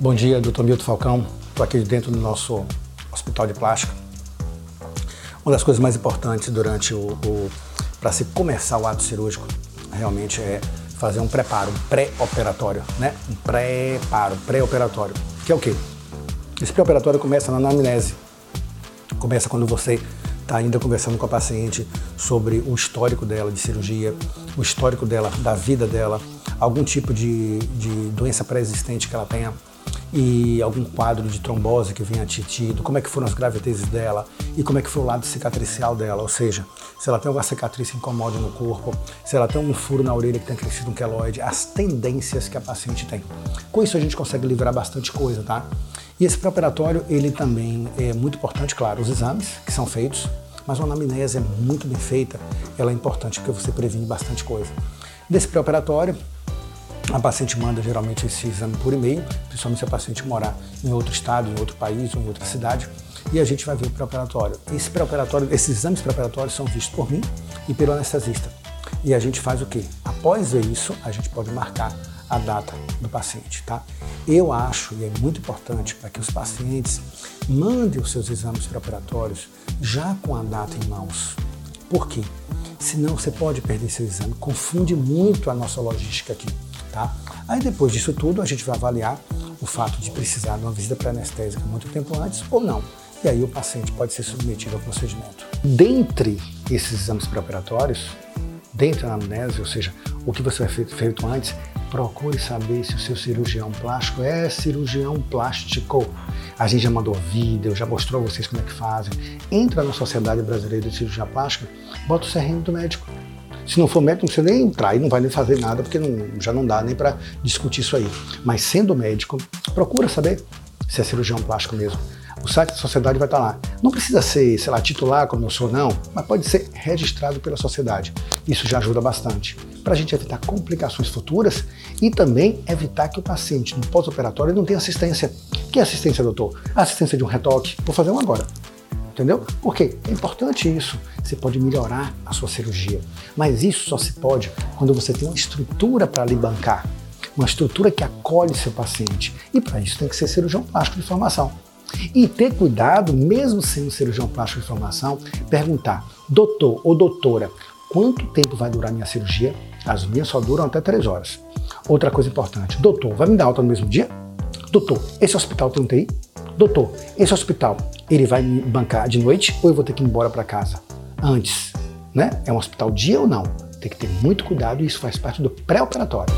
Bom dia, doutor Milton Falcão. Estou aqui dentro do nosso hospital de plástica. Uma das coisas mais importantes durante o, o para se começar o ato cirúrgico realmente é fazer um preparo, um pré-operatório, né? Um preparo, pré-operatório, que é o quê? Esse pré-operatório começa na anamnese. Começa quando você está ainda conversando com a paciente sobre o histórico dela de cirurgia, o histórico dela, da vida dela, algum tipo de, de doença pré-existente que ela tenha e algum quadro de trombose que venha tido, como é que foram as gravidezes dela e como é que foi o lado cicatricial dela, ou seja, se ela tem alguma cicatriz incomode no corpo, se ela tem um furo na orelha que tem crescido um queloide, as tendências que a paciente tem. Com isso a gente consegue livrar bastante coisa, tá? E esse pré-operatório, ele também é muito importante, claro, os exames que são feitos, mas uma anamnese é muito bem feita, ela é importante porque você previne bastante coisa. Desse pré-operatório, a paciente manda geralmente esse exame por e-mail, principalmente se a paciente morar em outro estado, em outro país ou em outra cidade, e a gente vai ver o pré-operatório. Esse pré-operatório, esses exames pré-operatórios são vistos por mim e pelo anestesista. E a gente faz o quê? Após ver isso, a gente pode marcar a data do paciente, tá? Eu acho, e é muito importante, para que os pacientes mandem os seus exames pré-operatórios já com a data em mãos. Por quê? Senão você pode perder seu exame, confunde muito a nossa logística aqui. Tá? Aí depois disso tudo, a gente vai avaliar o fato de precisar de uma visita pré-anestésica muito tempo antes ou não. E aí o paciente pode ser submetido ao procedimento. Dentre esses exames pré-operatórios, dentro da anamnese, ou seja, o que você vai feito, feito antes, procure saber se o seu cirurgião plástico é cirurgião plástico. A gente já mandou vídeo, já mostrou a vocês como é que fazem. Entra na Sociedade Brasileira de Cirurgia Plástica, bota o CRM do médico. Se não for médico, precisa nem entrar e não vai nem fazer nada, porque não, já não dá nem para discutir isso aí. Mas sendo médico, procura saber se é cirurgião plástico mesmo. O site da sociedade vai estar lá. Não precisa ser, sei lá, titular como eu sou, não, mas pode ser registrado pela sociedade. Isso já ajuda bastante para a gente evitar complicações futuras e também evitar que o paciente no pós-operatório não tenha assistência. Que assistência, doutor? assistência de um retoque. Vou fazer um agora entendeu? Porque é importante isso. Você pode melhorar a sua cirurgia, mas isso só se pode quando você tem uma estrutura para lhe bancar, uma estrutura que acolhe seu paciente. E para isso tem que ser cirurgião plástico de formação. E ter cuidado, mesmo sendo cirurgião plástico de formação, perguntar, doutor ou doutora, quanto tempo vai durar minha cirurgia? As minhas só duram até três horas. Outra coisa importante, doutor, vai me dar alta no mesmo dia? Doutor, esse hospital tem UTI? Doutor, esse hospital, ele vai me bancar de noite ou eu vou ter que ir embora para casa? Antes, né? É um hospital dia ou não? Tem que ter muito cuidado e isso faz parte do pré-operatório.